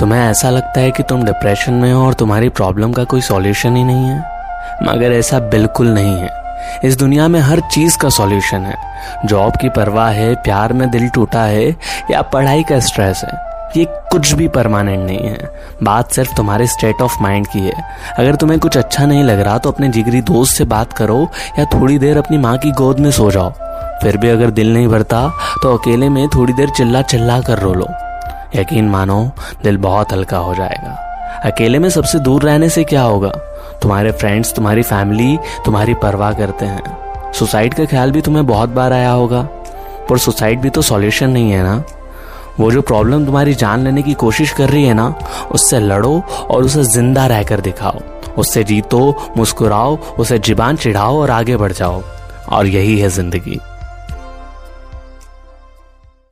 तुम्हें ऐसा लगता है कि तुम डिप्रेशन में हो और तुम्हारी प्रॉब्लम का कोई सॉल्यूशन ही नहीं है? मगर ऐसा बिल्कुल नहीं है। इस दुनिया में हर चीज़ का सॉल्यूशन है। जॉब की परवाह है, प्यार में दिल टूटा है, या पढ़ाई का स्ट्रेस है। ये कुछ भी परमानेंट नहीं है। बात सिर्फ़ तुम्हारे स्टेट ऑफ़ माइंड की है। अगर तुम्हें कुछ अच्छा नहीं लग रहा तो अपने जिगरी दोस्त से बात करो, या थोड़ी देर अपनी माँ की गोद में सो जाओ। फिर भी अगर दिल नहीं भरता तो अकेले में थोड़ी देर चिल्ला चिल्ला कर रो लो। यकीन मानो, दिल बहुत हल्का हो जाएगा। अकेले में सबसे दूर रहने से क्या होगा? तुम्हारे फ्रेंड्स तुम्हारी फैमिली तुम्हारी परवाह करते हैं। सुसाइड का ख्याल भी तुम्हें बहुत बार आया होगा। पर सुसाइड भी तो सॉल्यूशन नहीं है ना? वो जो प्रॉब्लम तुम्हारी जान लेने की कोशिश कर रही है ना, उससे लड़ो और उसे ज़िंदा रहकर दिखाओ। उससे जीतो, मुस्कुराओ, उसे जीबान चिढ़ाओ और आगे बढ़ जाओ। और यही है ज़िंदगी।